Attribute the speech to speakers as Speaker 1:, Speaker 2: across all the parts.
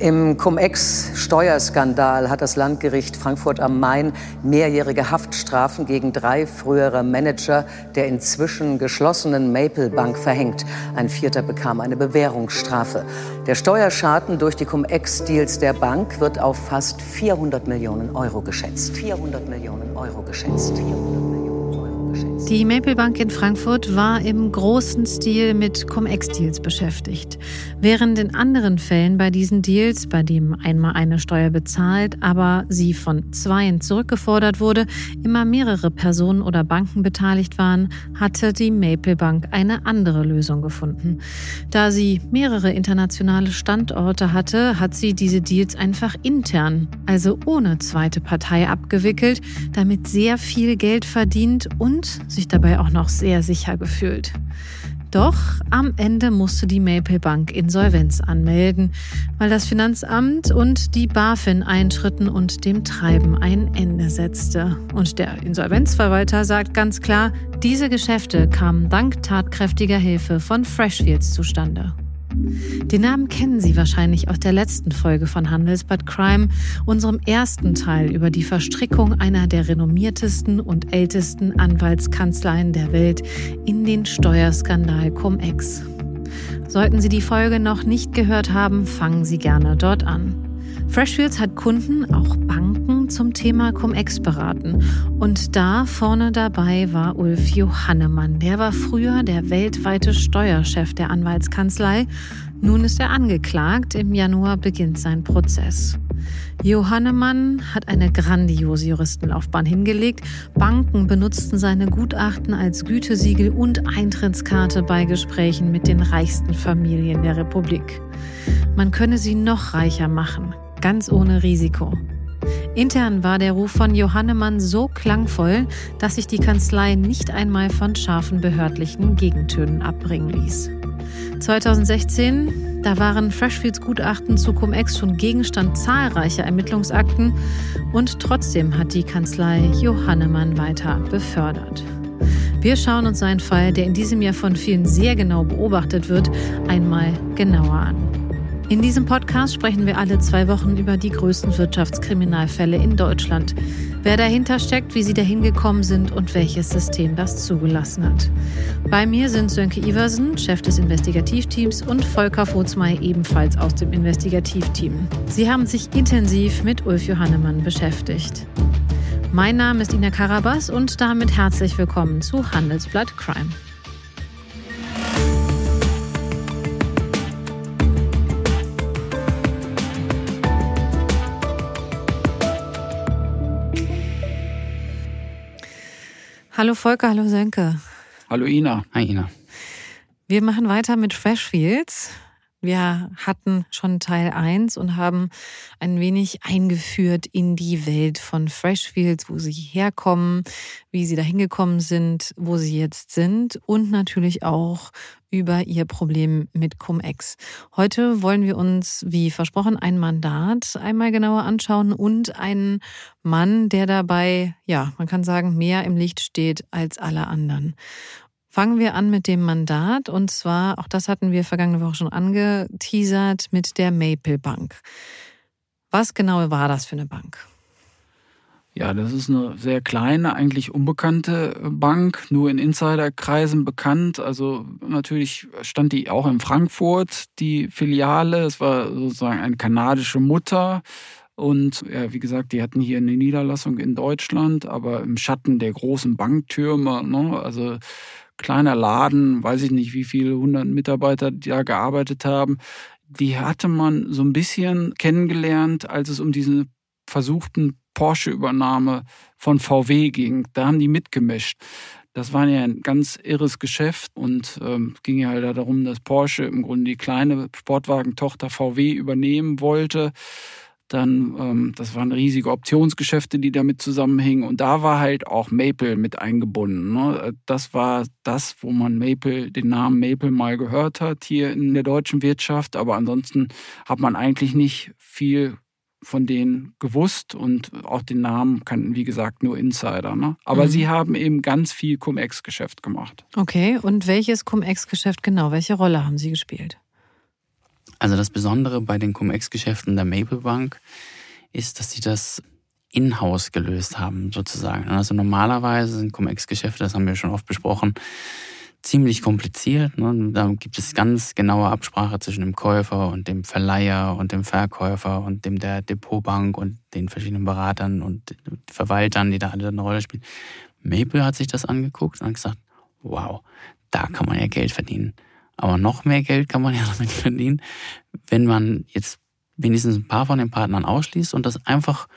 Speaker 1: Im Cum-Ex-Steuerskandal hat das Landgericht Frankfurt am Main mehrjährige Haftstrafen gegen drei frühere Manager der inzwischen geschlossenen Maple Bank verhängt. Ein vierter bekam eine Bewährungsstrafe. Der Steuerschaden durch die Cum-Ex-Deals der Bank wird auf fast 400 Millionen Euro geschätzt. 400 Millionen Euro geschätzt. 400 Millionen.
Speaker 2: Die Maple Bank in Frankfurt war im großen Stil mit Cum-Ex-Deals beschäftigt. Während in anderen Fällen bei diesen Deals, bei dem einmal eine Steuer bezahlt, aber sie von zweien zurückgefordert wurde, immer mehrere Personen oder Banken beteiligt waren, hatte die Maple Bank eine andere Lösung gefunden. Da sie mehrere internationale Standorte hatte, hat sie diese Deals einfach intern, also ohne zweite Partei abgewickelt, damit sehr viel Geld verdient und sich dabei auch noch sehr sicher gefühlt. Doch am Ende musste die Maple Bank Insolvenz anmelden, weil das Finanzamt und die BaFin einschritten und dem Treiben ein Ende setzte. Und der Insolvenzverwalter sagt ganz klar, diese Geschäfte kamen dank tatkräftiger Hilfe von Freshfields zustande. Den Namen kennen Sie wahrscheinlich aus der letzten Folge von Handelsbad Crime, unserem ersten Teil über die Verstrickung einer der renommiertesten und ältesten Anwaltskanzleien der Welt in den Steuerskandal Cum-Ex. Sollten Sie die Folge noch nicht gehört haben, fangen Sie gerne dort an. Freshfields hat Kunden, auch Banken, zum Thema Cum-Ex beraten. Und da vorne dabei war Ulf Johannemann. Der war früher der weltweite Steuerchef der Anwaltskanzlei. Nun ist er angeklagt. Im Januar beginnt sein Prozess. Johannemann hat eine grandiose Juristenlaufbahn hingelegt. Banken benutzten seine Gutachten als Gütesiegel und Eintrittskarte bei Gesprächen mit den reichsten Familien der Republik. Man könne sie noch reicher machen ganz ohne Risiko. Intern war der Ruf von Johannemann so klangvoll, dass sich die Kanzlei nicht einmal von scharfen behördlichen Gegentönen abbringen ließ. 2016, da waren Freshfields Gutachten zu Cum-Ex schon Gegenstand zahlreicher Ermittlungsakten und trotzdem hat die Kanzlei Johannemann weiter befördert. Wir schauen uns seinen Fall, der in diesem Jahr von vielen sehr genau beobachtet wird, einmal genauer an. In diesem Podcast sprechen wir alle zwei Wochen über die größten Wirtschaftskriminalfälle in Deutschland. Wer dahinter steckt, wie sie dahin gekommen sind und welches System das zugelassen hat. Bei mir sind Sönke Iversen, Chef des Investigativteams, und Volker Vozmey, ebenfalls aus dem Investigativteam. Sie haben sich intensiv mit Ulf Johannemann beschäftigt. Mein Name ist Ina Karabas und damit herzlich willkommen zu Handelsblatt Crime. Hallo Volker, hallo Sönke.
Speaker 3: Hallo Ina.
Speaker 4: Hi Ina.
Speaker 2: Wir machen weiter mit Freshfields. Wir hatten schon Teil 1 und haben ein wenig eingeführt in die Welt von Freshfields, wo sie herkommen, wie sie da hingekommen sind, wo sie jetzt sind und natürlich auch über ihr Problem mit Cum-Ex. Heute wollen wir uns, wie versprochen, ein Mandat einmal genauer anschauen und einen Mann, der dabei, ja, man kann sagen, mehr im Licht steht als alle anderen. Fangen wir an mit dem Mandat und zwar, auch das hatten wir vergangene Woche schon angeteasert, mit der Maple Bank. Was genau war das für eine Bank?
Speaker 3: Ja, das ist eine sehr kleine, eigentlich unbekannte Bank, nur in Insiderkreisen bekannt. Also natürlich stand die auch in Frankfurt, die Filiale. Es war sozusagen eine kanadische Mutter. Und ja, wie gesagt, die hatten hier eine Niederlassung in Deutschland, aber im Schatten der großen Banktürme. Ne? Also kleiner Laden, weiß ich nicht, wie viele hundert Mitarbeiter da gearbeitet haben. Die hatte man so ein bisschen kennengelernt, als es um diese versuchten Porsche-Übernahme von VW ging. Da haben die mitgemischt. Das war ja ein ganz irres Geschäft und ähm, ging ja halt darum, dass Porsche im Grunde die kleine Sportwagentochter VW übernehmen wollte. Dann, ähm, das waren riesige Optionsgeschäfte, die damit zusammenhingen. Und da war halt auch Maple mit eingebunden. Ne? Das war das, wo man Maple, den Namen Maple mal gehört hat hier in der deutschen Wirtschaft. Aber ansonsten hat man eigentlich nicht viel von denen gewusst und auch den Namen kannten, wie gesagt, nur Insider. Ne? Aber mhm. sie haben eben ganz viel Cum-Ex-Geschäft gemacht.
Speaker 2: Okay, und welches Cum-Ex-Geschäft genau? Welche Rolle haben sie gespielt?
Speaker 4: Also das Besondere bei den Cum-Ex-Geschäften der Maple Bank ist, dass sie das in-house gelöst haben, sozusagen. Also normalerweise sind Cum-Ex-Geschäfte, das haben wir schon oft besprochen, ziemlich kompliziert. Ne? Da gibt es ganz genaue Absprache zwischen dem Käufer und dem Verleiher und dem Verkäufer und dem der Depotbank und den verschiedenen Beratern und Verwaltern, die da alle eine Rolle spielen. Maple hat sich das angeguckt und gesagt, wow, da kann man ja Geld verdienen. Aber noch mehr Geld kann man ja damit verdienen, wenn man jetzt wenigstens ein paar von den Partnern ausschließt und das einfach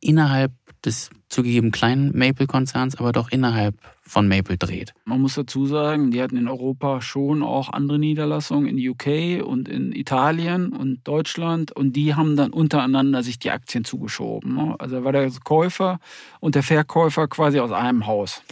Speaker 4: innerhalb des zugegeben kleinen Maple-Konzerns, aber doch innerhalb von Maple dreht.
Speaker 3: Man muss dazu sagen, die hatten in Europa schon auch andere Niederlassungen in UK und in Italien und Deutschland und die haben dann untereinander sich die Aktien zugeschoben. Ne? Also war der Käufer und der Verkäufer quasi aus einem Haus.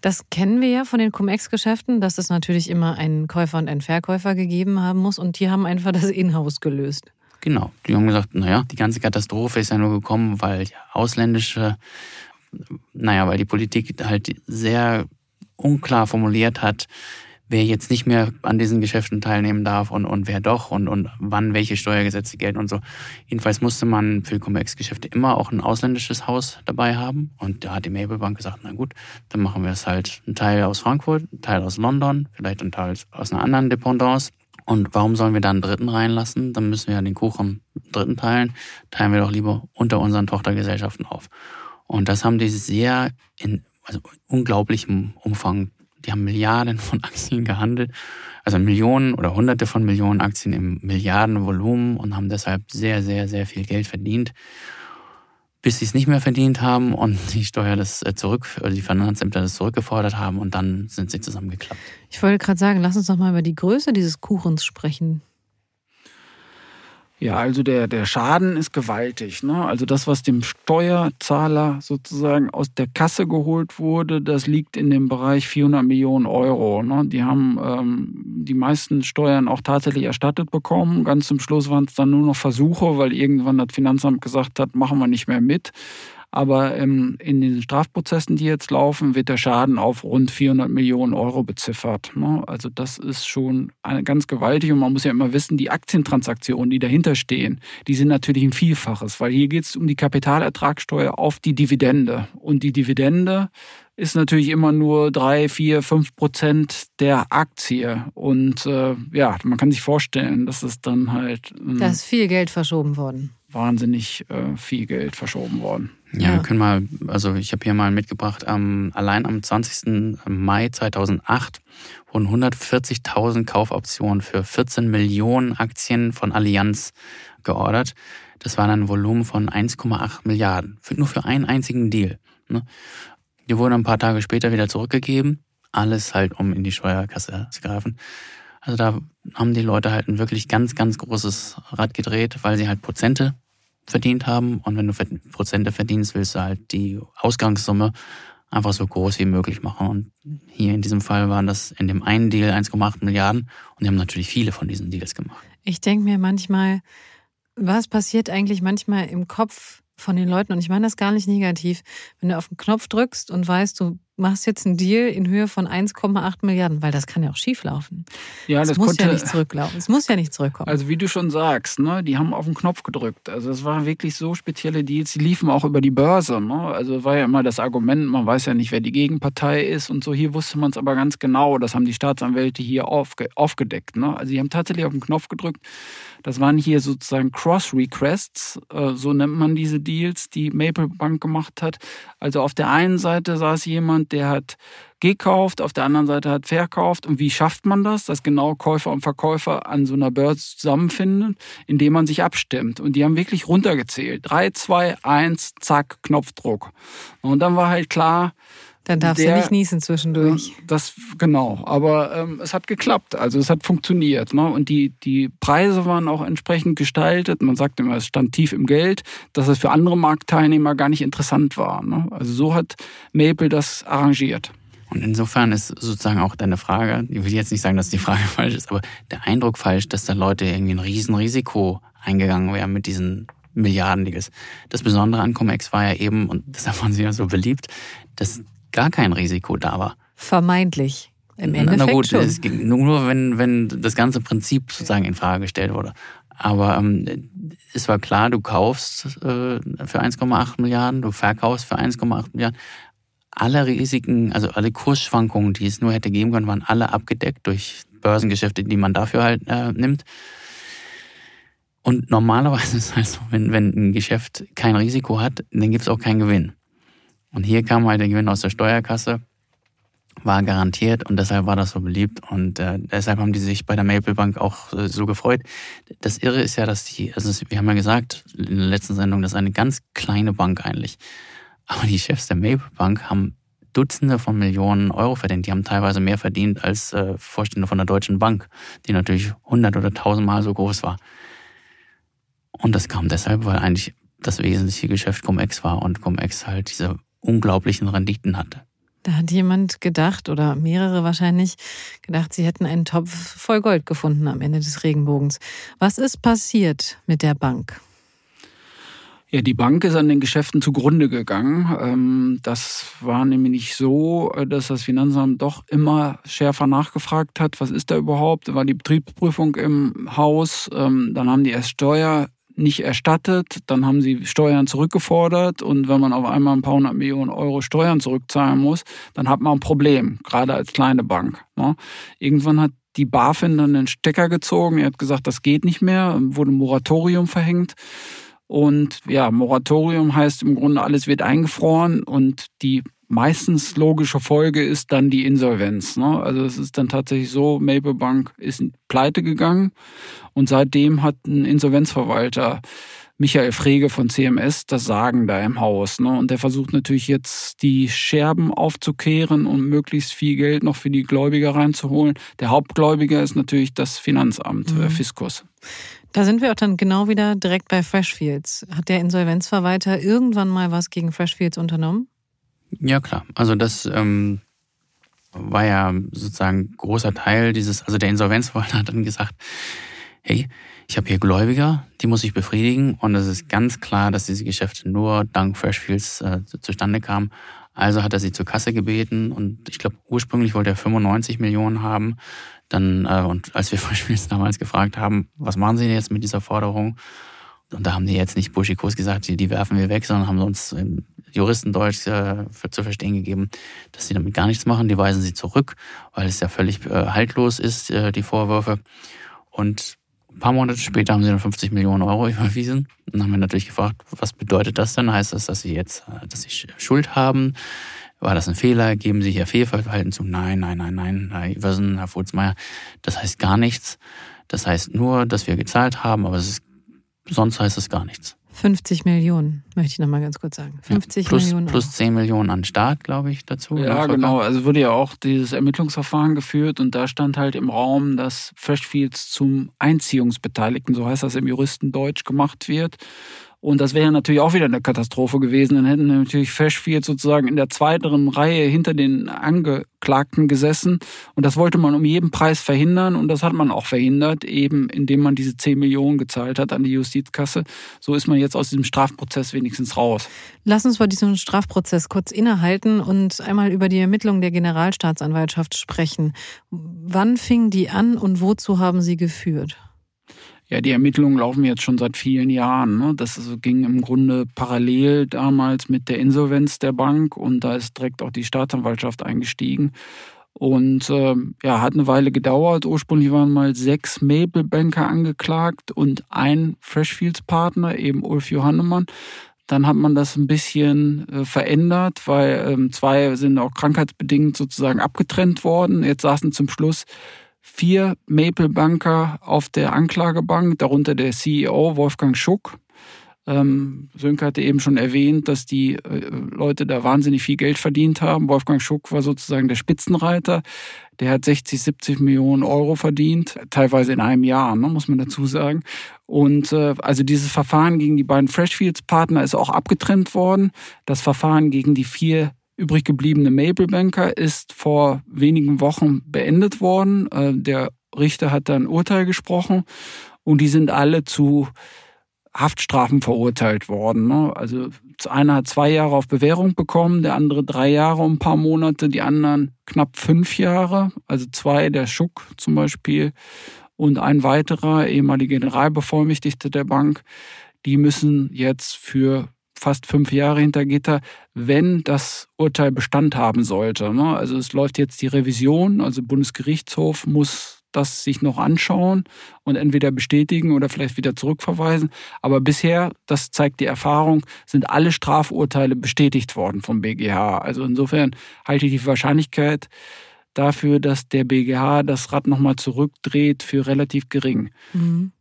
Speaker 2: Das kennen wir ja von den Cum-Ex-Geschäften, dass es natürlich immer einen Käufer und einen Verkäufer gegeben haben muss und die haben einfach das Inhouse gelöst.
Speaker 4: Genau. Die haben gesagt, naja, die ganze Katastrophe ist ja nur gekommen, weil ausländische, naja, weil die Politik halt sehr unklar formuliert hat, wer jetzt nicht mehr an diesen Geschäften teilnehmen darf und, und wer doch und, und wann welche Steuergesetze gelten und so. Jedenfalls musste man für Cum-Ex-Geschäfte immer auch ein ausländisches Haus dabei haben. Und da hat die Maple Bank gesagt, na gut, dann machen wir es halt ein Teil aus Frankfurt, ein Teil aus London, vielleicht ein Teil aus einer anderen Dependance. Und warum sollen wir da einen Dritten reinlassen? Dann müssen wir ja den Kuchen Dritten teilen. Teilen wir doch lieber unter unseren Tochtergesellschaften auf. Und das haben die sehr in also unglaublichem Umfang. Die haben Milliarden von Aktien gehandelt, also Millionen oder Hunderte von Millionen Aktien im Milliardenvolumen und haben deshalb sehr, sehr, sehr viel Geld verdient bis sie es nicht mehr verdient haben und die Steuer das äh, zurück, oder die Finanzämter das zurückgefordert haben und dann sind sie zusammengeklappt.
Speaker 2: Ich wollte gerade sagen, lass uns doch mal über die Größe dieses Kuchens sprechen.
Speaker 3: Ja, also der, der Schaden ist gewaltig. Ne? Also das, was dem Steuerzahler sozusagen aus der Kasse geholt wurde, das liegt in dem Bereich 400 Millionen Euro. Ne? Die haben ähm, die meisten Steuern auch tatsächlich erstattet bekommen. Ganz zum Schluss waren es dann nur noch Versuche, weil irgendwann das Finanzamt gesagt hat, machen wir nicht mehr mit. Aber ähm, in den Strafprozessen, die jetzt laufen, wird der Schaden auf rund 400 Millionen Euro beziffert. Ne? Also das ist schon ganz gewaltig und man muss ja immer wissen, die Aktientransaktionen, die dahinter stehen, die sind natürlich ein Vielfaches, weil hier geht es um die Kapitalertragssteuer auf die Dividende. Und die Dividende ist natürlich immer nur drei, vier, fünf Prozent der Aktie. Und äh, ja, man kann sich vorstellen, dass es dann halt.
Speaker 2: Ähm, da ist viel Geld verschoben worden.
Speaker 3: Wahnsinnig äh, viel Geld verschoben worden.
Speaker 4: Ja, wir können mal, also ich habe hier mal mitgebracht, ähm, allein am 20. Mai 2008 wurden 140.000 Kaufoptionen für 14 Millionen Aktien von Allianz geordert. Das war dann ein Volumen von 1,8 Milliarden, für, nur für einen einzigen Deal. Ne? Die wurden ein paar Tage später wieder zurückgegeben, alles halt, um in die Steuerkasse zu greifen. Also da haben die Leute halt ein wirklich ganz, ganz großes Rad gedreht, weil sie halt Prozente verdient haben. Und wenn du Prozente verdienst, willst du halt die Ausgangssumme einfach so groß wie möglich machen. Und hier in diesem Fall waren das in dem einen Deal 1,8 Milliarden und die haben natürlich viele von diesen Deals gemacht.
Speaker 2: Ich denke mir manchmal, was passiert eigentlich manchmal im Kopf von den Leuten? Und ich meine das gar nicht negativ. Wenn du auf den Knopf drückst und weißt, du machst jetzt einen Deal in Höhe von 1,8 Milliarden, weil das kann ja auch schieflaufen. Ja, das, das muss konnte, ja nicht zurücklaufen. Es muss ja nicht zurückkommen.
Speaker 3: Also wie du schon sagst, ne, die haben auf den Knopf gedrückt. Also es waren wirklich so spezielle Deals, die liefen auch über die Börse. Ne? Also war ja immer das Argument, man weiß ja nicht, wer die Gegenpartei ist und so. Hier wusste man es aber ganz genau. Das haben die Staatsanwälte hier aufge aufgedeckt. Ne? Also die haben tatsächlich auf den Knopf gedrückt. Das waren hier sozusagen Cross-Requests, äh, so nennt man diese Deals, die Maple Bank gemacht hat. Also auf der einen Seite saß jemand, der hat gekauft, auf der anderen Seite hat verkauft. Und wie schafft man das, dass genau Käufer und Verkäufer an so einer Börse zusammenfinden, indem man sich abstimmt. Und die haben wirklich runtergezählt. Drei, zwei, eins, zack, Knopfdruck. Und dann war halt klar,
Speaker 2: dann darfst der, du nicht niesen zwischendurch.
Speaker 3: Das genau, aber ähm, es hat geklappt, also es hat funktioniert. Ne? Und die, die Preise waren auch entsprechend gestaltet. Man sagt immer, es stand tief im Geld, dass es für andere Marktteilnehmer gar nicht interessant war. Ne? Also so hat Maple das arrangiert.
Speaker 4: Und insofern ist sozusagen auch deine Frage, ich will jetzt nicht sagen, dass die Frage falsch ist, aber der Eindruck falsch, dass da Leute irgendwie ein Riesenrisiko eingegangen wären mit diesen Milliardendeals. Das Besondere an Comex war ja eben, und deshalb waren sie ja so beliebt, dass gar kein Risiko da war.
Speaker 2: Vermeintlich. Im Endeffekt
Speaker 4: Na gut,
Speaker 2: schon.
Speaker 4: es ging nur, wenn, wenn das ganze Prinzip sozusagen in Frage gestellt wurde. Aber ähm, es war klar, du kaufst äh, für 1,8 Milliarden, du verkaufst für 1,8 Milliarden. Alle Risiken, also alle Kursschwankungen, die es nur hätte geben können, waren alle abgedeckt durch Börsengeschäfte, die man dafür halt äh, nimmt. Und normalerweise ist es halt so, wenn, wenn ein Geschäft kein Risiko hat, dann gibt es auch keinen Gewinn. Und hier kam halt der Gewinn aus der Steuerkasse, war garantiert und deshalb war das so beliebt und äh, deshalb haben die sich bei der Maple Bank auch äh, so gefreut. Das Irre ist ja, dass die, also wir haben ja gesagt in der letzten Sendung, das ist eine ganz kleine Bank eigentlich. Aber die Chefs der Maple Bank haben Dutzende von Millionen Euro verdient. Die haben teilweise mehr verdient als äh, Vorstände von der Deutschen Bank, die natürlich hundert oder tausendmal so groß war. Und das kam deshalb, weil eigentlich das wesentliche Geschäft Cum-Ex war und Cum-Ex halt diese unglaublichen Renditen hatte.
Speaker 2: Da hat jemand gedacht, oder mehrere wahrscheinlich, gedacht, sie hätten einen Topf voll Gold gefunden am Ende des Regenbogens. Was ist passiert mit der Bank?
Speaker 3: Ja, die Bank ist an den Geschäften zugrunde gegangen. Ähm, das war nämlich so, äh, dass das Finanzamt doch immer schärfer nachgefragt hat, was ist da überhaupt? War die Betriebsprüfung im Haus? Ähm, dann haben die erst Steuer nicht erstattet, dann haben sie Steuern zurückgefordert und wenn man auf einmal ein paar hundert Millionen Euro Steuern zurückzahlen muss, dann hat man ein Problem, gerade als kleine Bank. Ne? Irgendwann hat die BaFin dann den Stecker gezogen, er hat gesagt, das geht nicht mehr, wurde Moratorium verhängt. Und ja, Moratorium heißt im Grunde, alles wird eingefroren und die meistens logische Folge ist dann die Insolvenz. Ne? Also es ist dann tatsächlich so, Maple Bank ist pleite gegangen und seitdem hat ein Insolvenzverwalter Michael Frege von CMS das Sagen da im Haus. Ne? Und der versucht natürlich jetzt die Scherben aufzukehren und möglichst viel Geld noch für die Gläubiger reinzuholen. Der Hauptgläubiger ist natürlich das Finanzamt, mhm. äh, Fiskus.
Speaker 2: Da sind wir auch dann genau wieder direkt bei Freshfields. Hat der Insolvenzverwalter irgendwann mal was gegen Freshfields unternommen?
Speaker 4: Ja, klar. Also das ähm, war ja sozusagen großer Teil dieses, also der Insolvenzverwalter hat dann gesagt, hey, ich habe hier Gläubiger, die muss ich befriedigen und es ist ganz klar, dass diese Geschäfte nur dank Freshfields äh, zustande kamen. Also hat er sie zur Kasse gebeten und ich glaube, ursprünglich wollte er 95 Millionen haben. Dann, äh, und als wir Freshfields damals gefragt haben, was machen Sie denn jetzt mit dieser Forderung? Und da haben die jetzt nicht buschikos gesagt, die, die werfen wir weg, sondern haben uns Juristendeutsch äh, zu verstehen gegeben, dass sie damit gar nichts machen. Die weisen sie zurück, weil es ja völlig äh, haltlos ist, äh, die Vorwürfe. Und ein paar Monate später haben sie dann 50 Millionen Euro überwiesen. Dann haben wir natürlich gefragt, was bedeutet das denn? Heißt das, dass sie jetzt, äh, dass sie Schuld haben? War das ein Fehler? Geben Sie hier Fehlverhalten zu? Nein, nein, nein, nein, Herr Iversen, Herr Furzmeier. Das heißt gar nichts. Das heißt nur, dass wir gezahlt haben, aber ist, sonst heißt es gar nichts.
Speaker 2: 50 Millionen, möchte ich nochmal ganz kurz sagen. 50
Speaker 4: ja, plus,
Speaker 2: Millionen.
Speaker 4: Plus 10 Millionen an Staat, glaube ich, dazu.
Speaker 3: Ja, genau. Also wurde ja auch dieses Ermittlungsverfahren geführt und da stand halt im Raum, dass Freshfields zum Einziehungsbeteiligten, so heißt das im Juristendeutsch, gemacht wird. Und das wäre natürlich auch wieder eine Katastrophe gewesen. Dann hätten natürlich Freshfield sozusagen in der zweiteren Reihe hinter den Angeklagten gesessen. Und das wollte man um jeden Preis verhindern. Und das hat man auch verhindert, eben indem man diese 10 Millionen gezahlt hat an die Justizkasse. So ist man jetzt aus diesem Strafprozess wenigstens raus.
Speaker 2: Lass uns bei diesem Strafprozess kurz innehalten und einmal über die Ermittlungen der Generalstaatsanwaltschaft sprechen. Wann fing die an und wozu haben sie geführt?
Speaker 3: Ja, die Ermittlungen laufen jetzt schon seit vielen Jahren. Ne? Das ging im Grunde parallel damals mit der Insolvenz der Bank und da ist direkt auch die Staatsanwaltschaft eingestiegen. Und äh, ja, hat eine Weile gedauert. Ursprünglich waren mal sechs Maple-Banker angeklagt und ein Freshfields-Partner, eben Ulf Johannemann. Dann hat man das ein bisschen äh, verändert, weil ähm, zwei sind auch krankheitsbedingt sozusagen abgetrennt worden. Jetzt saßen zum Schluss vier Maple-Banker auf der Anklagebank, darunter der CEO Wolfgang Schuck. Ähm, Sönke hatte eben schon erwähnt, dass die äh, Leute da wahnsinnig viel Geld verdient haben. Wolfgang Schuck war sozusagen der Spitzenreiter. Der hat 60, 70 Millionen Euro verdient, teilweise in einem Jahr, ne, muss man dazu sagen. Und äh, also dieses Verfahren gegen die beiden Freshfields-Partner ist auch abgetrennt worden. Das Verfahren gegen die vier übrig gebliebene Maple Banker ist vor wenigen Wochen beendet worden. Äh, der Richter hat dann Urteil gesprochen und die sind alle zu Haftstrafen verurteilt worden. Ne? Also einer hat zwei Jahre auf Bewährung bekommen, der andere drei Jahre und ein paar Monate, die anderen knapp fünf Jahre, also zwei, der Schuck zum Beispiel und ein weiterer, ehemaliger Generalbevollmächtigter der Bank, die müssen jetzt für fast fünf Jahre hinter Gitter, wenn das Urteil Bestand haben sollte. Ne? Also es läuft jetzt die Revision, also Bundesgerichtshof muss das sich noch anschauen und entweder bestätigen oder vielleicht wieder zurückverweisen. Aber bisher, das zeigt die Erfahrung, sind alle Strafurteile bestätigt worden vom BGH. Also insofern halte ich die Wahrscheinlichkeit dafür, dass der BGH das Rad nochmal zurückdreht, für relativ gering.
Speaker 2: Mhm.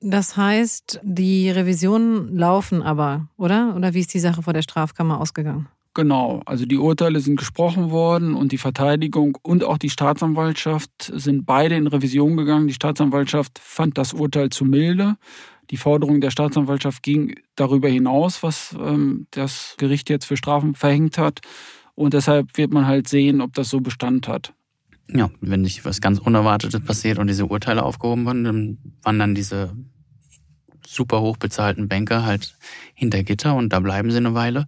Speaker 2: Das heißt, die Revisionen laufen aber, oder? Oder wie ist die Sache vor der Strafkammer ausgegangen?
Speaker 3: Genau, also die Urteile sind gesprochen worden und die Verteidigung und auch die Staatsanwaltschaft sind beide in Revision gegangen. Die Staatsanwaltschaft fand das Urteil zu milde. Die Forderung der Staatsanwaltschaft ging darüber hinaus, was ähm, das Gericht jetzt für Strafen verhängt hat. Und deshalb wird man halt sehen, ob das so Bestand hat.
Speaker 4: Ja, wenn nicht was ganz Unerwartetes passiert und diese Urteile aufgehoben werden, dann wandern diese super hochbezahlten Banker halt hinter Gitter und da bleiben sie eine Weile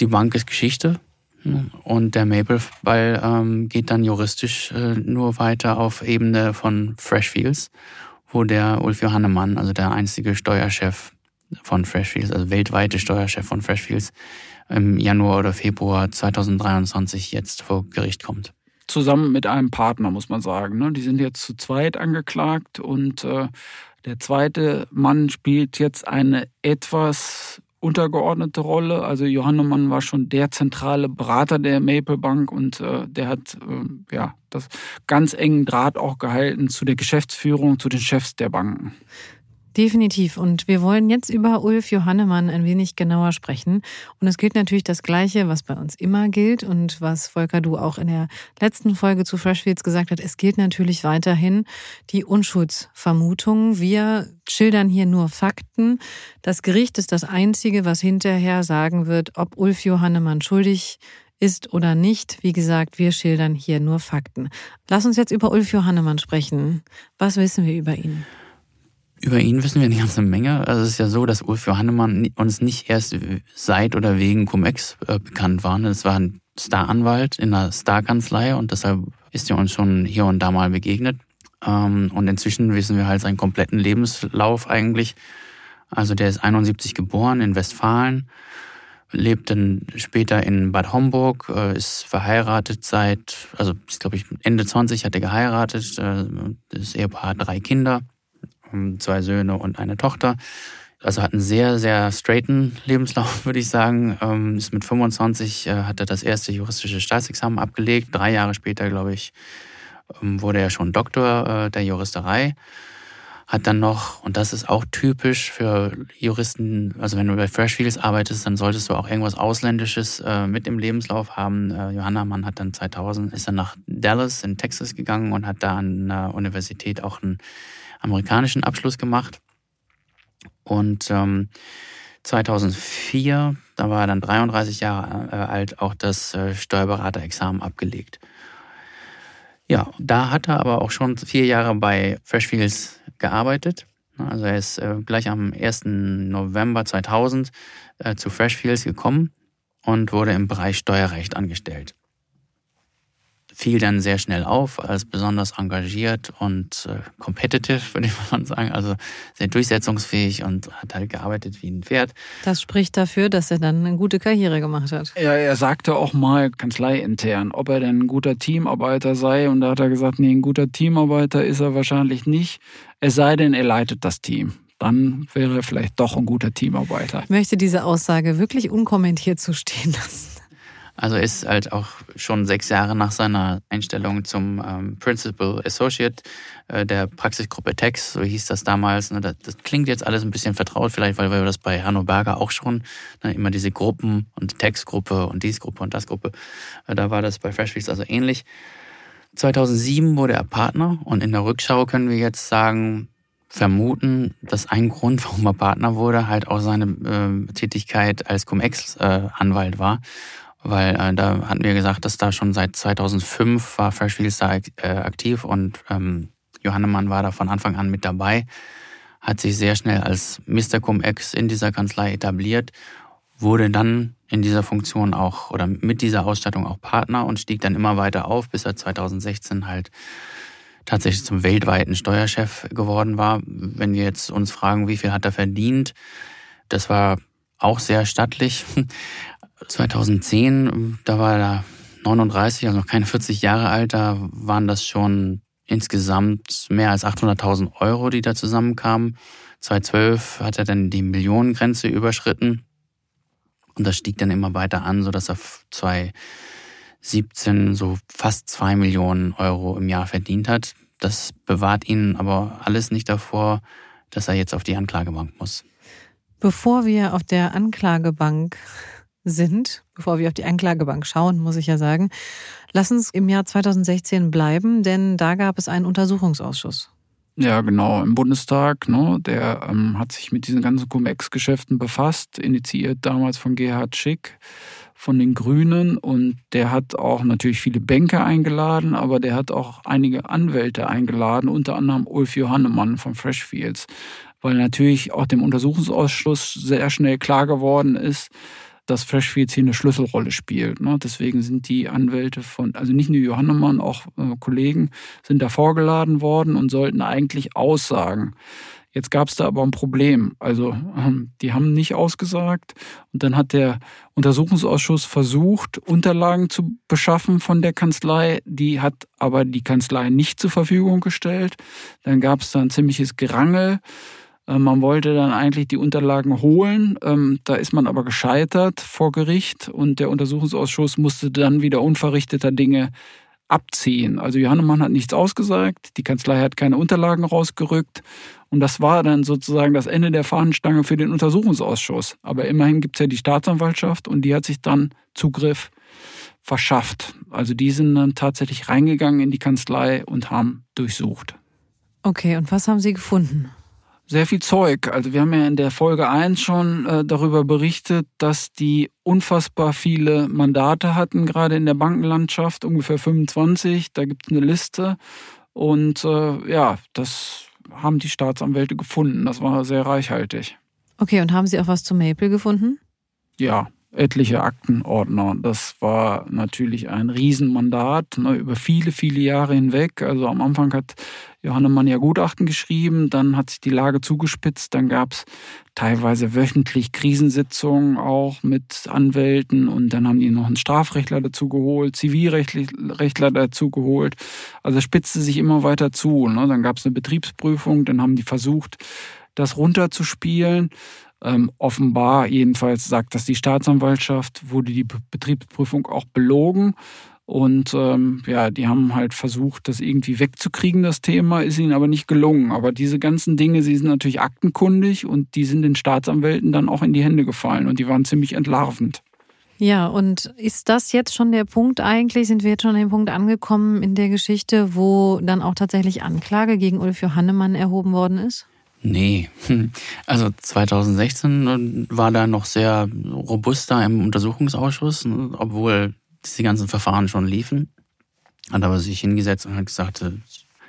Speaker 4: die Bank ist Geschichte und der Maple-Ball ähm, geht dann juristisch äh, nur weiter auf Ebene von Freshfields, wo der Ulf Johannemann, also der einzige Steuerchef von Freshfields, also weltweite Steuerchef von Freshfields, im Januar oder Februar 2023 jetzt vor Gericht kommt.
Speaker 3: Zusammen mit einem Partner, muss man sagen. Ne? Die sind jetzt zu zweit angeklagt und äh, der zweite Mann spielt jetzt eine etwas untergeordnete Rolle. Also Johannemann war schon der zentrale Berater der Maple Bank und äh, der hat äh, ja das ganz engen Draht auch gehalten zu der Geschäftsführung, zu den Chefs der Banken.
Speaker 2: Definitiv. Und wir wollen jetzt über Ulf Johannemann ein wenig genauer sprechen. Und es gilt natürlich das Gleiche, was bei uns immer gilt und was Volker Du auch in der letzten Folge zu Freshfields gesagt hat. Es gilt natürlich weiterhin die Unschuldsvermutung. Wir schildern hier nur Fakten. Das Gericht ist das Einzige, was hinterher sagen wird, ob Ulf Johannemann schuldig ist oder nicht. Wie gesagt, wir schildern hier nur Fakten. Lass uns jetzt über Ulf Johannemann sprechen. Was wissen wir über ihn?
Speaker 4: Über ihn wissen wir eine ganze Menge. Also es ist ja so, dass Ulf Johannemann uns nicht erst seit oder wegen Cum-Ex äh, bekannt war. Das war ein Staranwalt in einer Starkanzlei und deshalb ist er uns schon hier und da mal begegnet. Ähm, und inzwischen wissen wir halt seinen kompletten Lebenslauf eigentlich. Also der ist 71 geboren in Westfalen, lebt dann später in Bad Homburg, äh, ist verheiratet seit, also ist glaube ich Ende 20 hat er geheiratet, äh, das Ehepaar hat drei Kinder zwei Söhne und eine Tochter. Also hat einen sehr, sehr straighten Lebenslauf, würde ich sagen. Ähm, ist mit 25 äh, hat er das erste juristische Staatsexamen abgelegt. Drei Jahre später, glaube ich, ähm, wurde er schon Doktor äh, der Juristerei. Hat dann noch, und das ist auch typisch für Juristen, also wenn du bei Freshfields arbeitest, dann solltest du auch irgendwas Ausländisches äh, mit im Lebenslauf haben. Johanna Mann hat dann 2000, ist dann nach Dallas in Texas gegangen und hat da an der Universität auch ein amerikanischen Abschluss gemacht. Und ähm, 2004, da war er dann 33 Jahre äh, alt, auch das äh, Steuerberaterexamen abgelegt. Ja, da hat er aber auch schon vier Jahre bei Freshfields gearbeitet. Also er ist äh, gleich am 1. November 2000 äh, zu Freshfields gekommen und wurde im Bereich Steuerrecht angestellt fiel dann sehr schnell auf als besonders engagiert und äh, competitive, würde ich mal sagen. Also sehr durchsetzungsfähig und hat halt gearbeitet wie ein Pferd.
Speaker 2: Das spricht dafür, dass er dann eine gute Karriere gemacht hat.
Speaker 3: Ja, er sagte auch mal kanzleiintern, ob er denn ein guter Teamarbeiter sei. Und da hat er gesagt, nee, ein guter Teamarbeiter ist er wahrscheinlich nicht. Es sei denn, er leitet das Team dann wäre er vielleicht doch ein guter Teamarbeiter.
Speaker 2: Ich möchte diese Aussage wirklich unkommentiert zu stehen lassen.
Speaker 4: Also ist halt auch schon sechs Jahre nach seiner Einstellung zum ähm, Principal Associate äh, der Praxisgruppe Tex, so hieß das damals. Ne, das, das, klingt jetzt alles ein bisschen vertraut, vielleicht weil wir das bei Hanno Berger auch schon, ne, immer diese Gruppen und Tex-Gruppe und dies Gruppe und das Gruppe. Äh, da war das bei Freshfields also ähnlich. 2007 wurde er Partner und in der Rückschau können wir jetzt sagen, vermuten, dass ein Grund, warum er Partner wurde, halt auch seine äh, Tätigkeit als Cum-Ex-Anwalt äh, war weil äh, da hatten wir gesagt, dass da schon seit 2005 war Freshfields da äh, aktiv und ähm, Johannemann war da von Anfang an mit dabei, hat sich sehr schnell als Mr. Cum-Ex in dieser Kanzlei etabliert, wurde dann in dieser Funktion auch oder mit dieser Ausstattung auch Partner und stieg dann immer weiter auf, bis er 2016 halt tatsächlich zum weltweiten Steuerchef geworden war. Wenn wir jetzt uns fragen, wie viel hat er verdient, das war auch sehr stattlich. 2010, da war er 39, also noch keine 40 Jahre alt, da waren das schon insgesamt mehr als 800.000 Euro, die da zusammenkamen. 2012 hat er dann die Millionengrenze überschritten. Und das stieg dann immer weiter an, sodass er 2017 so fast zwei Millionen Euro im Jahr verdient hat. Das bewahrt ihn aber alles nicht davor, dass er jetzt auf die Anklagebank muss.
Speaker 2: Bevor wir auf der Anklagebank sind, bevor wir auf die Anklagebank schauen, muss ich ja sagen, lass uns im Jahr 2016 bleiben, denn da gab es einen Untersuchungsausschuss.
Speaker 3: Ja, genau, im Bundestag. Ne, der ähm, hat sich mit diesen ganzen Cum-Ex-Geschäften befasst, initiiert damals von Gerhard Schick von den Grünen und der hat auch natürlich viele Banker eingeladen, aber der hat auch einige Anwälte eingeladen, unter anderem Ulf Johannemann von Freshfields, weil natürlich auch dem Untersuchungsausschuss sehr schnell klar geworden ist, dass Freshfields hier eine Schlüsselrolle spielt. Ne? Deswegen sind die Anwälte von, also nicht nur Johannemann, auch äh, Kollegen sind da vorgeladen worden und sollten eigentlich aussagen. Jetzt gab es da aber ein Problem. Also ähm, die haben nicht ausgesagt und dann hat der Untersuchungsausschuss versucht, Unterlagen zu beschaffen von der Kanzlei. Die hat aber die Kanzlei nicht zur Verfügung gestellt. Dann gab es da ein ziemliches Gerangel. Äh, man wollte dann eigentlich die Unterlagen holen. Ähm, da ist man aber gescheitert vor Gericht und der Untersuchungsausschuss musste dann wieder unverrichteter Dinge abziehen. Also Johannemann hat nichts ausgesagt, die Kanzlei hat keine Unterlagen rausgerückt und das war dann sozusagen das Ende der Fahnenstange für den Untersuchungsausschuss. Aber immerhin gibt es ja die Staatsanwaltschaft und die hat sich dann Zugriff verschafft. Also die sind dann tatsächlich reingegangen in die Kanzlei und haben durchsucht.
Speaker 2: Okay, und was haben Sie gefunden?
Speaker 3: Sehr viel Zeug. Also wir haben ja in der Folge 1 schon äh, darüber berichtet, dass die unfassbar viele Mandate hatten, gerade in der Bankenlandschaft, ungefähr 25. Da gibt es eine Liste. Und äh, ja, das haben die Staatsanwälte gefunden. Das war sehr reichhaltig.
Speaker 2: Okay, und haben Sie auch was zu Maple gefunden?
Speaker 3: Ja, etliche Aktenordner. Das war natürlich ein Riesenmandat ne, über viele, viele Jahre hinweg. Also am Anfang hat Johannemann ja Gutachten geschrieben, dann hat sich die Lage zugespitzt, dann gab es teilweise wöchentlich Krisensitzungen auch mit Anwälten und dann haben die noch einen Strafrechtler dazu geholt, Zivilrechtler dazu geholt. Also spitzte sich immer weiter zu. Ne? Dann gab es eine Betriebsprüfung, dann haben die versucht, das runterzuspielen. Ähm, offenbar, jedenfalls sagt das die Staatsanwaltschaft, wurde die Betriebsprüfung auch belogen. Und ähm, ja, die haben halt versucht, das irgendwie wegzukriegen, das Thema, ist ihnen aber nicht gelungen. Aber diese ganzen Dinge, sie sind natürlich aktenkundig und die sind den Staatsanwälten dann auch in die Hände gefallen und die waren ziemlich entlarvend.
Speaker 2: Ja, und ist das jetzt schon der Punkt eigentlich? Sind wir jetzt schon an dem Punkt angekommen in der Geschichte, wo dann auch tatsächlich Anklage gegen Ulf Johannemann erhoben worden ist?
Speaker 4: Nee, also 2016 war da noch sehr robuster im Untersuchungsausschuss, obwohl diese ganzen Verfahren schon liefen. Hat aber sich hingesetzt und hat gesagt, äh,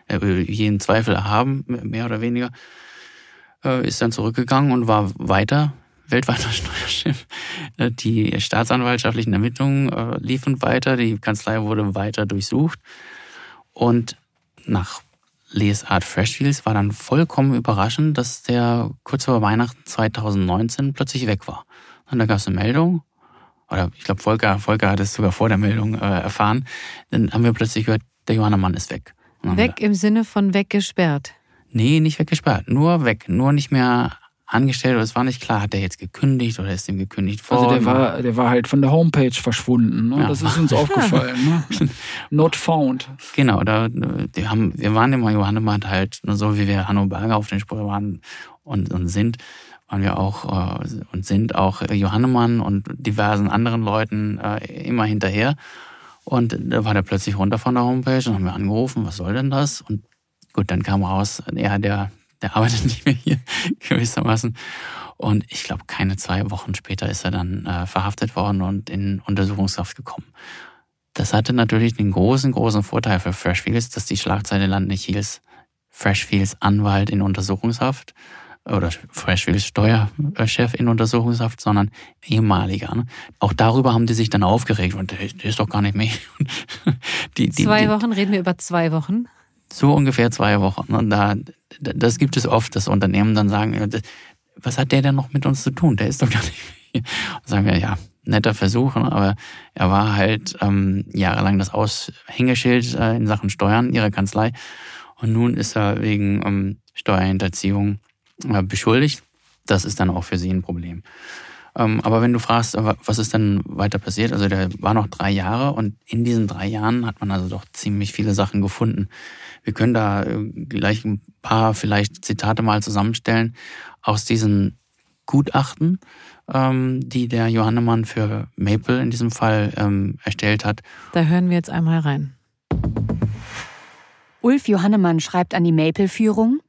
Speaker 4: er will jeden Zweifel haben, mehr oder weniger. Äh, ist dann zurückgegangen und war weiter, weltweiter Steuerchef. Äh, die staatsanwaltschaftlichen Ermittlungen liefen weiter, die Kanzlei wurde weiter durchsucht. Und nach Lesart Freshfields war dann vollkommen überraschend, dass der kurz vor Weihnachten 2019 plötzlich weg war. Und da gab es eine Meldung, oder ich glaube, Volker, Volker hat es sogar vor der Meldung äh, erfahren. Dann haben wir plötzlich gehört, der Johannemann ist weg.
Speaker 2: Weg im Sinne von weggesperrt?
Speaker 4: Nee, nicht weggesperrt, nur weg, nur nicht mehr angestellt oder es war nicht klar, hat er jetzt gekündigt oder ist ihm gekündigt worden?
Speaker 3: Also der war, der war halt von der Homepage verschwunden. Ne? Ja. Das ist uns aufgefallen. Ne? Not found.
Speaker 4: Genau, da, die haben, wir waren immer Johannemann halt, so wie wir Hanno Berger auf den Spur waren und, und sind, waren wir auch äh, und sind auch Johannemann und diversen anderen Leuten äh, immer hinterher. Und da war der plötzlich runter von der Homepage und haben wir angerufen, was soll denn das? Und gut, dann kam raus, ja, der, der arbeitet nicht mehr hier gewissermaßen. Und ich glaube, keine zwei Wochen später ist er dann äh, verhaftet worden und in Untersuchungshaft gekommen. Das hatte natürlich den großen, großen Vorteil für Freshfields, dass die Schlagzeile Land nicht hieß Freshfields Anwalt in Untersuchungshaft, oder Freshfields Steuerchef in Untersuchungshaft, sondern ehemaliger. Ne? Auch darüber haben die sich dann aufgeregt und der, der ist doch gar nicht mehr.
Speaker 2: die, die, zwei Wochen, reden wir über zwei Wochen?
Speaker 4: So ungefähr zwei Wochen. Und da, das gibt es oft, dass Unternehmen dann sagen, was hat der denn noch mit uns zu tun? Der ist doch gar nicht mehr. Und sagen wir, ja, netter Versuch, ne? aber er war halt ähm, jahrelang das Aushängeschild äh, in Sachen Steuern ihrer Kanzlei. Und nun ist er wegen ähm, Steuerhinterziehung beschuldigt. Das ist dann auch für sie ein Problem. Ähm, aber wenn du fragst, was ist dann weiter passiert, also der war noch drei Jahre und in diesen drei Jahren hat man also doch ziemlich viele Sachen gefunden. Wir können da äh, gleich ein paar vielleicht Zitate mal zusammenstellen aus diesen Gutachten, ähm, die der Johannemann für Maple in diesem Fall ähm, erstellt hat.
Speaker 2: Da hören wir jetzt einmal rein.
Speaker 5: Ulf Johannemann schreibt an die Maple-Führung.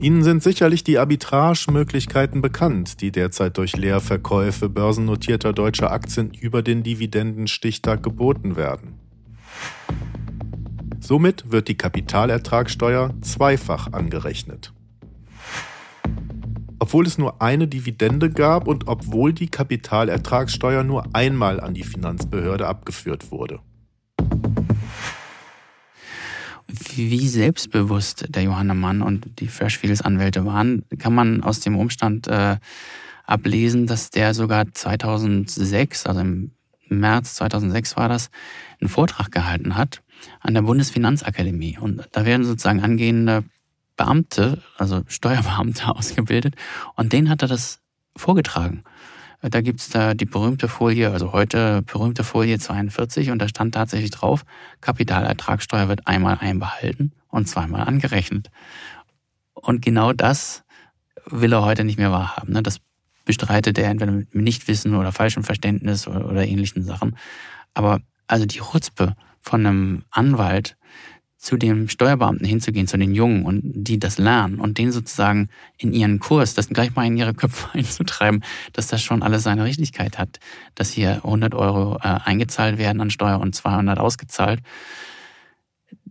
Speaker 6: Ihnen sind sicherlich die Arbitragemöglichkeiten bekannt, die derzeit durch Leerverkäufe börsennotierter deutscher Aktien über den Dividendenstichtag geboten werden. Somit wird die Kapitalertragssteuer zweifach angerechnet. Obwohl es nur eine Dividende gab und obwohl die Kapitalertragssteuer nur einmal an die Finanzbehörde abgeführt wurde.
Speaker 4: Wie selbstbewusst der Johannemann und die Freshfields Anwälte waren, kann man aus dem Umstand äh, ablesen, dass der sogar 2006, also im März 2006 war das, einen Vortrag gehalten hat an der Bundesfinanzakademie. Und da werden sozusagen angehende Beamte, also Steuerbeamte ausgebildet. Und denen hat er das vorgetragen. Da gibt's da die berühmte Folie, also heute berühmte Folie 42 und da stand tatsächlich drauf, Kapitalertragssteuer wird einmal einbehalten und zweimal angerechnet. Und genau das will er heute nicht mehr wahrhaben. Ne? Das bestreitet er entweder mit Nichtwissen oder falschem Verständnis oder, ähnlichen Sachen. Aber also die Chutzpe von einem Anwalt, zu dem Steuerbeamten hinzugehen, zu den Jungen und die das lernen und den sozusagen in ihren Kurs, das gleich mal in ihre Köpfe einzutreiben, dass das schon alles seine Richtigkeit hat, dass hier 100 Euro äh, eingezahlt werden an Steuer und 200 ausgezahlt.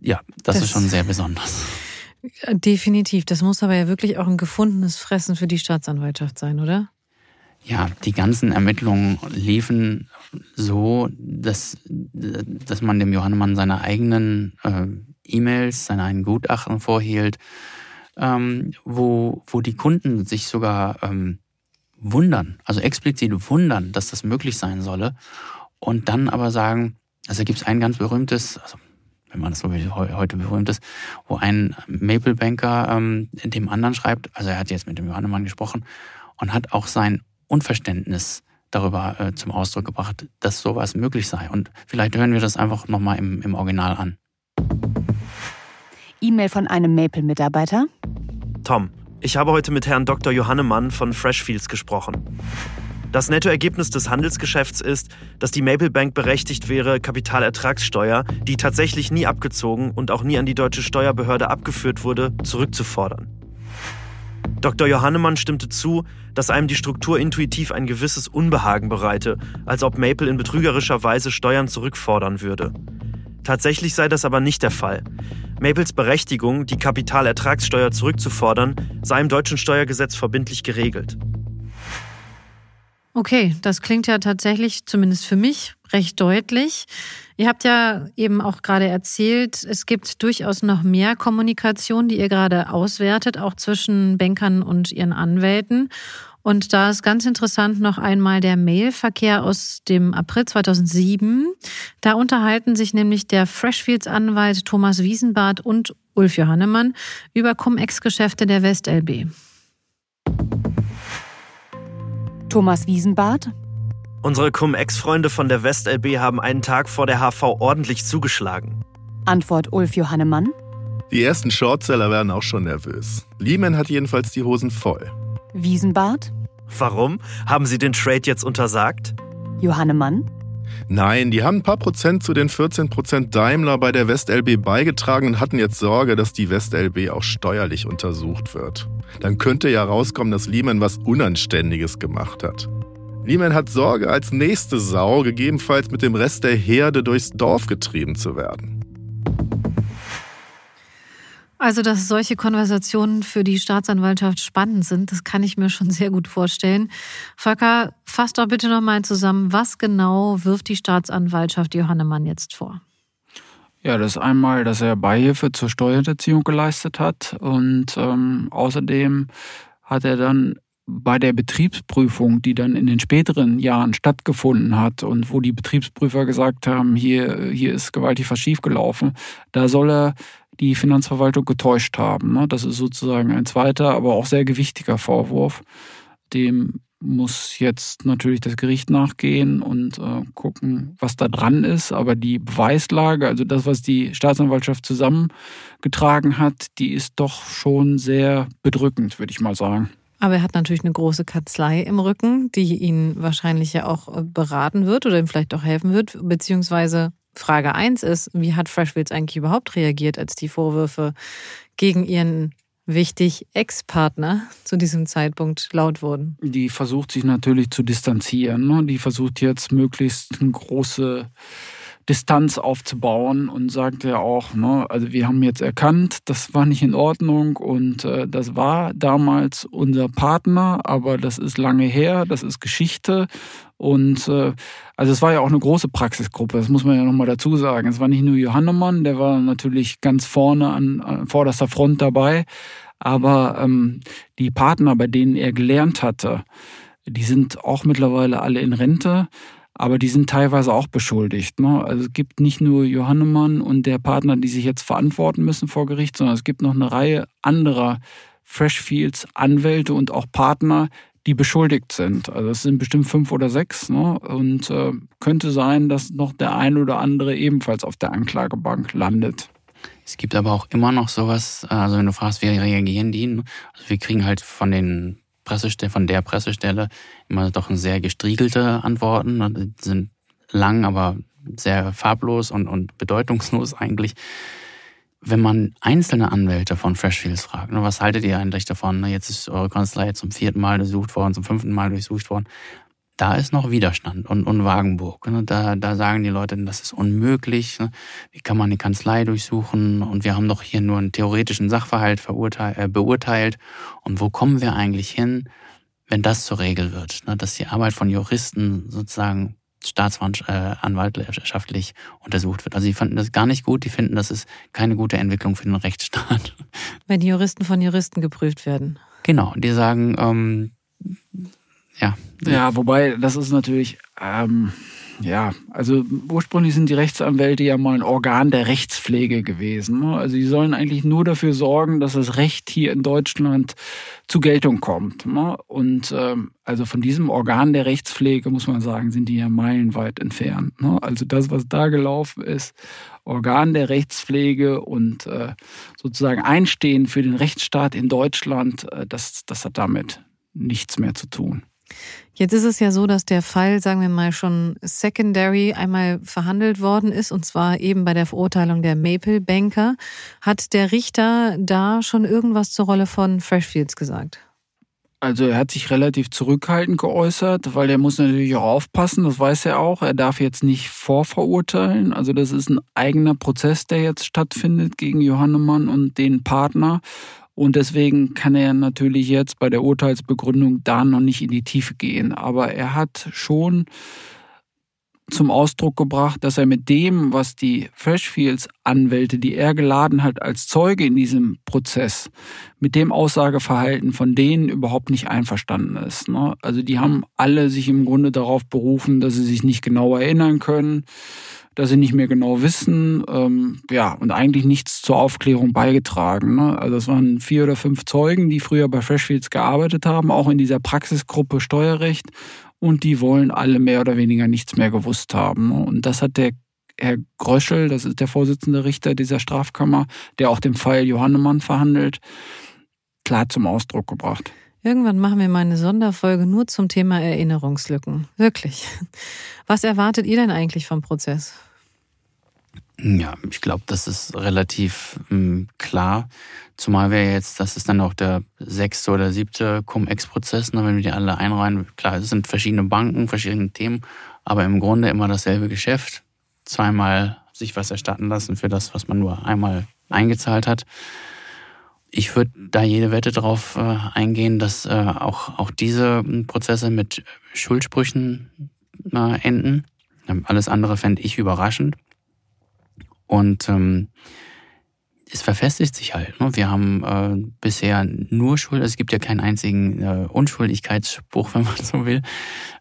Speaker 4: Ja, das, das ist schon sehr besonders.
Speaker 2: Definitiv. Das muss aber ja wirklich auch ein gefundenes Fressen für die Staatsanwaltschaft sein, oder?
Speaker 4: Ja, die ganzen Ermittlungen liefen so, dass, dass man dem Johannemann seine eigenen äh, E-Mails, seine eigenen Gutachten vorhielt, ähm, wo, wo die Kunden sich sogar ähm, wundern, also explizit wundern, dass das möglich sein solle. Und dann aber sagen, also gibt es ein ganz berühmtes, also wenn man das so wie heute berühmt ist, wo ein Maple Banker ähm, dem anderen schreibt, also er hat jetzt mit dem Johannemann gesprochen und hat auch sein Unverständnis darüber äh, zum Ausdruck gebracht, dass sowas möglich sei. Und vielleicht hören wir das einfach nochmal im, im Original an.
Speaker 5: E-Mail von einem Maple-Mitarbeiter.
Speaker 7: Tom, ich habe heute mit Herrn Dr. Johannemann von Freshfields gesprochen. Das Nettoergebnis des Handelsgeschäfts ist, dass die Maple Bank berechtigt wäre, Kapitalertragssteuer, die tatsächlich nie abgezogen und auch nie an die deutsche Steuerbehörde abgeführt wurde, zurückzufordern. Dr. Johannemann stimmte zu, dass einem die Struktur intuitiv ein gewisses Unbehagen bereite, als ob Maple in betrügerischer Weise Steuern zurückfordern würde. Tatsächlich sei das aber nicht der Fall. Maples Berechtigung, die Kapitalertragssteuer zurückzufordern, sei im deutschen Steuergesetz verbindlich geregelt.
Speaker 2: Okay, das klingt ja tatsächlich, zumindest für mich, recht deutlich. Ihr habt ja eben auch gerade erzählt, es gibt durchaus noch mehr Kommunikation, die ihr gerade auswertet, auch zwischen Bankern und ihren Anwälten. Und da ist ganz interessant noch einmal der Mailverkehr aus dem April 2007. Da unterhalten sich nämlich der Freshfields-Anwalt Thomas Wiesenbart und Ulf Johannemann über Cum-Ex-Geschäfte der WestLB.
Speaker 5: Thomas Wiesenbart.
Speaker 7: Unsere Cum-Ex-Freunde von der WestLB haben einen Tag vor der HV ordentlich zugeschlagen.
Speaker 5: Antwort Ulf Johannemann.
Speaker 6: Die ersten Shortseller werden auch schon nervös. Lehman hat jedenfalls die Hosen voll.
Speaker 5: Wiesenbart.
Speaker 7: Warum? Haben Sie den Trade jetzt untersagt?
Speaker 5: Johannemann.
Speaker 6: Nein, die haben ein paar Prozent zu den 14 Prozent Daimler bei der WestLB beigetragen und hatten jetzt Sorge, dass die WestLB auch steuerlich untersucht wird. Dann könnte ja rauskommen, dass Lehman was Unanständiges gemacht hat. Lehman hat Sorge, als nächste Sau gegebenenfalls mit dem Rest der Herde durchs Dorf getrieben zu werden.
Speaker 2: Also, dass solche Konversationen für die Staatsanwaltschaft spannend sind, das kann ich mir schon sehr gut vorstellen. Volker, fass doch bitte nochmal zusammen, was genau wirft die Staatsanwaltschaft Johannemann jetzt vor?
Speaker 3: Ja, das ist einmal, dass er Beihilfe zur Steuererziehung geleistet hat und ähm, außerdem hat er dann bei der Betriebsprüfung, die dann in den späteren Jahren stattgefunden hat und wo die Betriebsprüfer gesagt haben, hier, hier ist gewaltig was schiefgelaufen, da soll er die Finanzverwaltung getäuscht haben. Ne? Das ist sozusagen ein zweiter, aber auch sehr gewichtiger Vorwurf. Dem muss jetzt natürlich das Gericht nachgehen und äh, gucken, was da dran ist. Aber die Beweislage, also das, was die Staatsanwaltschaft zusammengetragen hat, die ist doch schon sehr bedrückend, würde ich mal sagen.
Speaker 2: Aber er hat natürlich eine große Kanzlei im Rücken, die ihn wahrscheinlich ja auch äh, beraten wird oder ihm vielleicht auch helfen wird, beziehungsweise Frage 1 ist, wie hat Freshfields eigentlich überhaupt reagiert, als die Vorwürfe gegen ihren wichtig Ex-Partner zu diesem Zeitpunkt laut wurden?
Speaker 3: Die versucht sich natürlich zu distanzieren. Ne? Die versucht jetzt möglichst eine große Distanz aufzubauen und sagt ja auch, ne, also wir haben jetzt erkannt, das war nicht in Ordnung und äh, das war damals unser Partner, aber das ist lange her, das ist Geschichte und äh, also es war ja auch eine große Praxisgruppe, das muss man ja nochmal dazu sagen. Es war nicht nur Johannemann, der war natürlich ganz vorne an, an vorderster Front dabei, aber ähm, die Partner, bei denen er gelernt hatte, die sind auch mittlerweile alle in Rente aber die sind teilweise auch beschuldigt. Ne? Also es gibt nicht nur Johannemann und der Partner, die sich jetzt verantworten müssen vor Gericht, sondern es gibt noch eine Reihe anderer Freshfields Anwälte und auch Partner, die beschuldigt sind. Also es sind bestimmt fünf oder sechs. Ne? Und äh, könnte sein, dass noch der ein oder andere ebenfalls auf der Anklagebank landet.
Speaker 4: Es gibt aber auch immer noch sowas, also wenn du fragst, wie reagieren die? Also wir kriegen halt von den Pressestelle, von der Pressestelle immer doch sehr gestriegelte Antworten. Die sind lang, aber sehr farblos und, und bedeutungslos eigentlich. Wenn man einzelne Anwälte von Freshfields fragt, ne, was haltet ihr eigentlich davon? Ne, jetzt ist eure Kanzlei zum vierten Mal durchsucht worden, zum fünften Mal durchsucht worden da ist noch Widerstand und, und Wagenburg. Ne? Da, da sagen die Leute, das ist unmöglich. Ne? Wie kann man die Kanzlei durchsuchen? Und wir haben doch hier nur einen theoretischen Sachverhalt verurteilt, äh, beurteilt. Und wo kommen wir eigentlich hin, wenn das zur Regel wird? Ne? Dass die Arbeit von Juristen sozusagen staatsanwaltschaftlich äh, untersucht wird. Also die fanden das gar nicht gut. Die finden, das ist keine gute Entwicklung für den Rechtsstaat.
Speaker 2: Wenn die Juristen von Juristen geprüft werden.
Speaker 4: Genau, die sagen, ähm, ja.
Speaker 3: Ja, wobei, das ist natürlich, ähm, ja, also ursprünglich sind die Rechtsanwälte ja mal ein Organ der Rechtspflege gewesen. Ne? Also die sollen eigentlich nur dafür sorgen, dass das Recht hier in Deutschland zu Geltung kommt. Ne? Und ähm, also von diesem Organ der Rechtspflege, muss man sagen, sind die ja meilenweit entfernt. Ne? Also das, was da gelaufen ist, Organ der Rechtspflege und äh, sozusagen Einstehen für den Rechtsstaat in Deutschland, äh, das, das hat damit nichts mehr zu tun.
Speaker 2: Jetzt ist es ja so, dass der Fall, sagen wir mal, schon secondary einmal verhandelt worden ist, und zwar eben bei der Verurteilung der Maple Banker. Hat der Richter da schon irgendwas zur Rolle von Freshfields gesagt?
Speaker 3: Also er hat sich relativ zurückhaltend geäußert, weil er muss natürlich auch aufpassen, das weiß er auch. Er darf jetzt nicht vorverurteilen. Also das ist ein eigener Prozess, der jetzt stattfindet gegen Johannemann und den Partner. Und deswegen kann er natürlich jetzt bei der Urteilsbegründung da noch nicht in die Tiefe gehen. Aber er hat schon zum Ausdruck gebracht, dass er mit dem, was die Freshfields Anwälte, die er geladen hat als Zeuge in diesem Prozess, mit dem Aussageverhalten von denen überhaupt nicht einverstanden ist. Ne? Also die haben alle sich im Grunde darauf berufen, dass sie sich nicht genau erinnern können dass sie nicht mehr genau wissen, ähm, ja, und eigentlich nichts zur Aufklärung beigetragen. Ne? Also es waren vier oder fünf Zeugen, die früher bei Freshfields gearbeitet haben, auch in dieser Praxisgruppe Steuerrecht, und die wollen alle mehr oder weniger nichts mehr gewusst haben. Ne? Und das hat der Herr Gröschel, das ist der Vorsitzende Richter dieser Strafkammer, der auch den Fall Johannemann verhandelt, klar zum Ausdruck gebracht.
Speaker 2: Irgendwann machen wir mal eine Sonderfolge nur zum Thema Erinnerungslücken. Wirklich. Was erwartet ihr denn eigentlich vom Prozess?
Speaker 4: Ja, ich glaube, das ist relativ ähm, klar. Zumal wir jetzt, das ist dann auch der sechste oder siebte Cum-Ex-Prozess, ne, wenn wir die alle einreihen. Klar, es sind verschiedene Banken, verschiedene Themen, aber im Grunde immer dasselbe Geschäft. Zweimal sich was erstatten lassen für das, was man nur einmal eingezahlt hat. Ich würde da jede Wette drauf äh, eingehen, dass äh, auch, auch diese Prozesse mit Schuldsprüchen äh, enden. Alles andere fände ich überraschend. Und ähm, es verfestigt sich halt. Ne? Wir haben äh, bisher nur Schuld, also es gibt ja keinen einzigen äh, Unschuldigkeitsspruch, wenn man so will.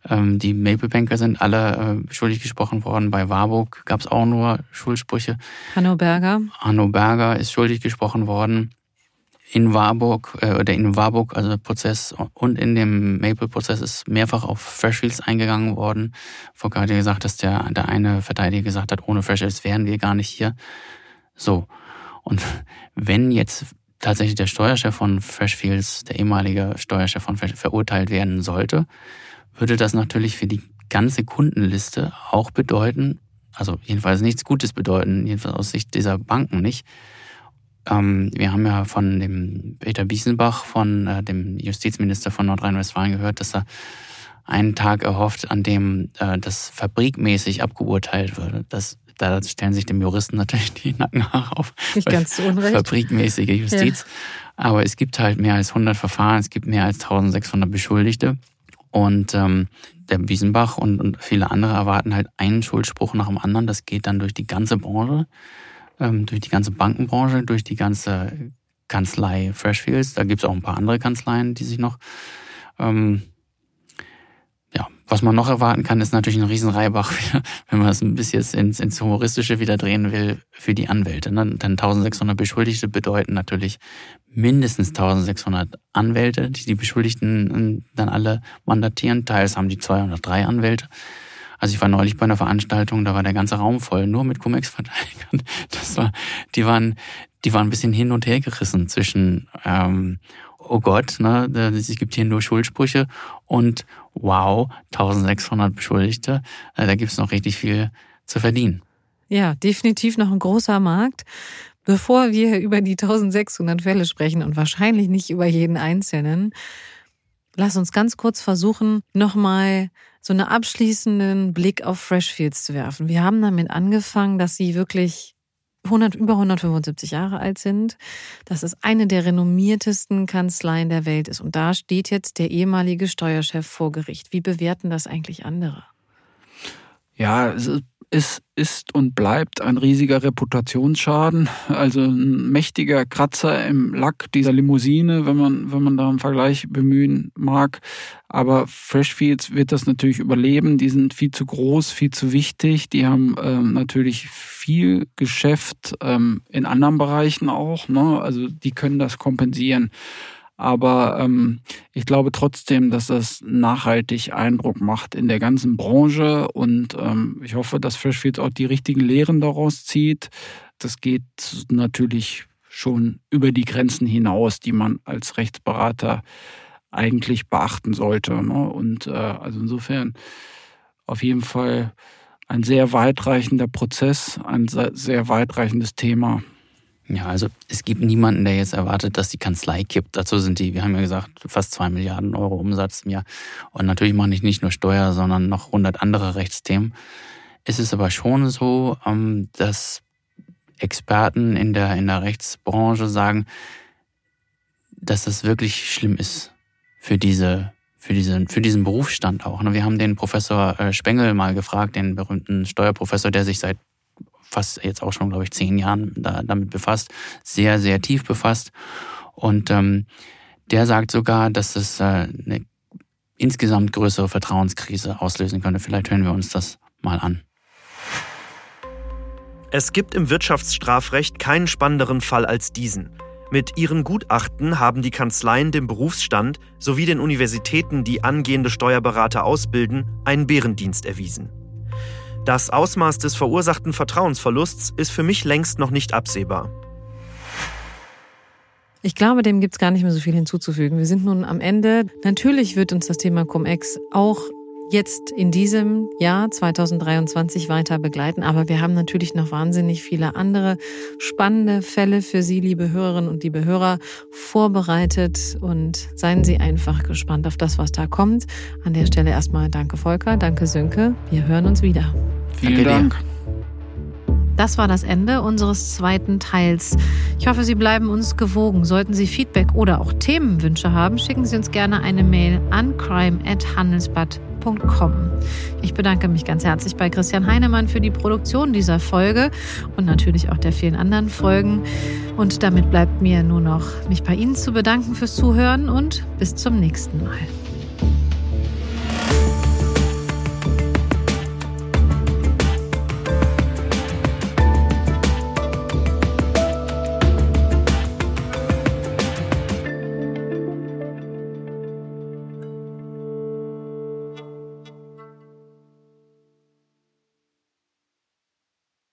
Speaker 4: Ähm, die Maple Banker sind alle äh, schuldig gesprochen worden. Bei Warburg gab es auch nur Schuldsprüche.
Speaker 2: Hanno Berger.
Speaker 4: Hanno Berger ist schuldig gesprochen worden. In Warburg, äh, oder in Warburg, also Prozess und in dem Maple-Prozess ist mehrfach auf Freshfields eingegangen worden. Vorher hat ja gesagt, dass der, der eine Verteidiger gesagt hat, ohne Freshfields wären wir gar nicht hier. So. Und wenn jetzt tatsächlich der Steuerchef von Freshfields, der ehemalige Steuerchef von Freshfields, verurteilt werden sollte, würde das natürlich für die ganze Kundenliste auch bedeuten, also jedenfalls nichts Gutes bedeuten, jedenfalls aus Sicht dieser Banken nicht. Ähm, wir haben ja von dem Peter Biesenbach, von äh, dem Justizminister von Nordrhein-Westfalen gehört, dass er einen Tag erhofft, an dem äh, das fabrikmäßig abgeurteilt würde. Das da stellen sich dem Juristen natürlich die Nackenhaare auf.
Speaker 2: Nicht ganz zu Unrecht.
Speaker 4: Fabrikmäßige Justiz. Ja. Aber es gibt halt mehr als 100 Verfahren, es gibt mehr als 1600 Beschuldigte. Und ähm, der Wiesenbach und, und viele andere erwarten halt einen Schuldspruch nach dem anderen. Das geht dann durch die ganze Branche, ähm, durch die ganze Bankenbranche, durch die ganze Kanzlei Freshfields. Da gibt es auch ein paar andere Kanzleien, die sich noch ähm, was man noch erwarten kann, ist natürlich ein Riesenreibach, wenn man es ein bisschen ins, ins Humoristische wieder drehen will, für die Anwälte. Ne? Denn 1600 Beschuldigte bedeuten natürlich mindestens 1600 Anwälte, die die Beschuldigten ähm, dann alle mandatieren. Teils haben die 203 Anwälte. Also ich war neulich bei einer Veranstaltung, da war der ganze Raum voll, nur mit Cum-Ex-Verteidigern. Das war, die waren, die waren ein bisschen hin und her gerissen zwischen ähm, oh Gott, ne, es gibt hier nur Schuldsprüche und wow, 1600 Beschuldigte, äh, da gibt es noch richtig viel zu verdienen.
Speaker 2: Ja, definitiv noch ein großer Markt. Bevor wir über die 1600 Fälle sprechen und wahrscheinlich nicht über jeden einzelnen, lass uns ganz kurz versuchen, nochmal so einen abschließenden Blick auf Freshfields zu werfen. Wir haben damit angefangen, dass sie wirklich 100, über 175 Jahre alt sind, dass es eine der renommiertesten Kanzleien der Welt ist. Und da steht jetzt der ehemalige Steuerchef vor Gericht. Wie bewerten das eigentlich andere?
Speaker 3: Ja, es ist es ist und bleibt ein riesiger Reputationsschaden, also ein mächtiger Kratzer im Lack dieser Limousine, wenn man, wenn man da einen Vergleich bemühen mag. Aber Freshfields wird das natürlich überleben. Die sind viel zu groß, viel zu wichtig. Die haben ähm, natürlich viel Geschäft ähm, in anderen Bereichen auch. Ne? Also die können das kompensieren. Aber ähm, ich glaube trotzdem, dass das nachhaltig Eindruck macht in der ganzen Branche und ähm, ich hoffe, dass Freshfields auch die richtigen Lehren daraus zieht. Das geht natürlich schon über die Grenzen hinaus, die man als Rechtsberater eigentlich beachten sollte. Ne? Und äh, also insofern auf jeden Fall ein sehr weitreichender Prozess, ein sehr weitreichendes Thema.
Speaker 4: Ja, also es gibt niemanden, der jetzt erwartet, dass die Kanzlei kippt. Dazu sind die, wir haben ja gesagt, fast zwei Milliarden Euro Umsatz im Jahr. Und natürlich mache ich nicht nur Steuer, sondern noch hundert andere Rechtsthemen. Es ist aber schon so, ähm, dass Experten in der, in der Rechtsbranche sagen, dass das wirklich schlimm ist für diese, für diesen, für diesen Berufsstand auch. Ne? Wir haben den Professor äh, Spengel mal gefragt, den berühmten Steuerprofessor, der sich seit fast jetzt auch schon, glaube ich, zehn Jahren da, damit befasst, sehr, sehr tief befasst. Und ähm, der sagt sogar, dass es äh, eine insgesamt größere Vertrauenskrise auslösen könnte. Vielleicht hören wir uns das mal an.
Speaker 7: Es gibt im Wirtschaftsstrafrecht keinen spannenderen Fall als diesen. Mit ihren Gutachten haben die Kanzleien dem Berufsstand sowie den Universitäten, die angehende Steuerberater ausbilden, einen Bärendienst erwiesen. Das Ausmaß des verursachten Vertrauensverlusts ist für mich längst noch nicht absehbar.
Speaker 2: Ich glaube, dem gibt es gar nicht mehr so viel hinzuzufügen. Wir sind nun am Ende. Natürlich wird uns das Thema Cum-Ex auch jetzt in diesem Jahr 2023 weiter begleiten. Aber wir haben natürlich noch wahnsinnig viele andere spannende Fälle für Sie, liebe Hörerinnen und liebe Hörer, vorbereitet. Und seien Sie einfach gespannt auf das, was da kommt. An der Stelle erstmal danke Volker, danke Sönke. Wir hören uns wieder.
Speaker 3: Vielen danke Dank.
Speaker 2: Das war das Ende unseres zweiten Teils. Ich hoffe, Sie bleiben uns gewogen. Sollten Sie Feedback oder auch Themenwünsche haben, schicken Sie uns gerne eine Mail an crime@handelsblatt.com. Ich bedanke mich ganz herzlich bei Christian Heinemann für die Produktion dieser Folge und natürlich auch der vielen anderen Folgen. Und damit bleibt mir nur noch, mich bei Ihnen zu bedanken fürs Zuhören und bis zum nächsten Mal.